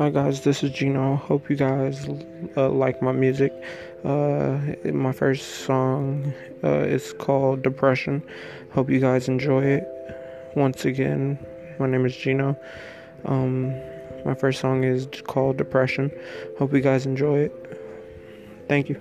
Hi guys, this is Gino. Hope you guys uh, like my music. Uh, my first song uh, is called Depression. Hope you guys enjoy it. Once again, my name is Gino. Um, my first song is called Depression. Hope you guys enjoy it. Thank you.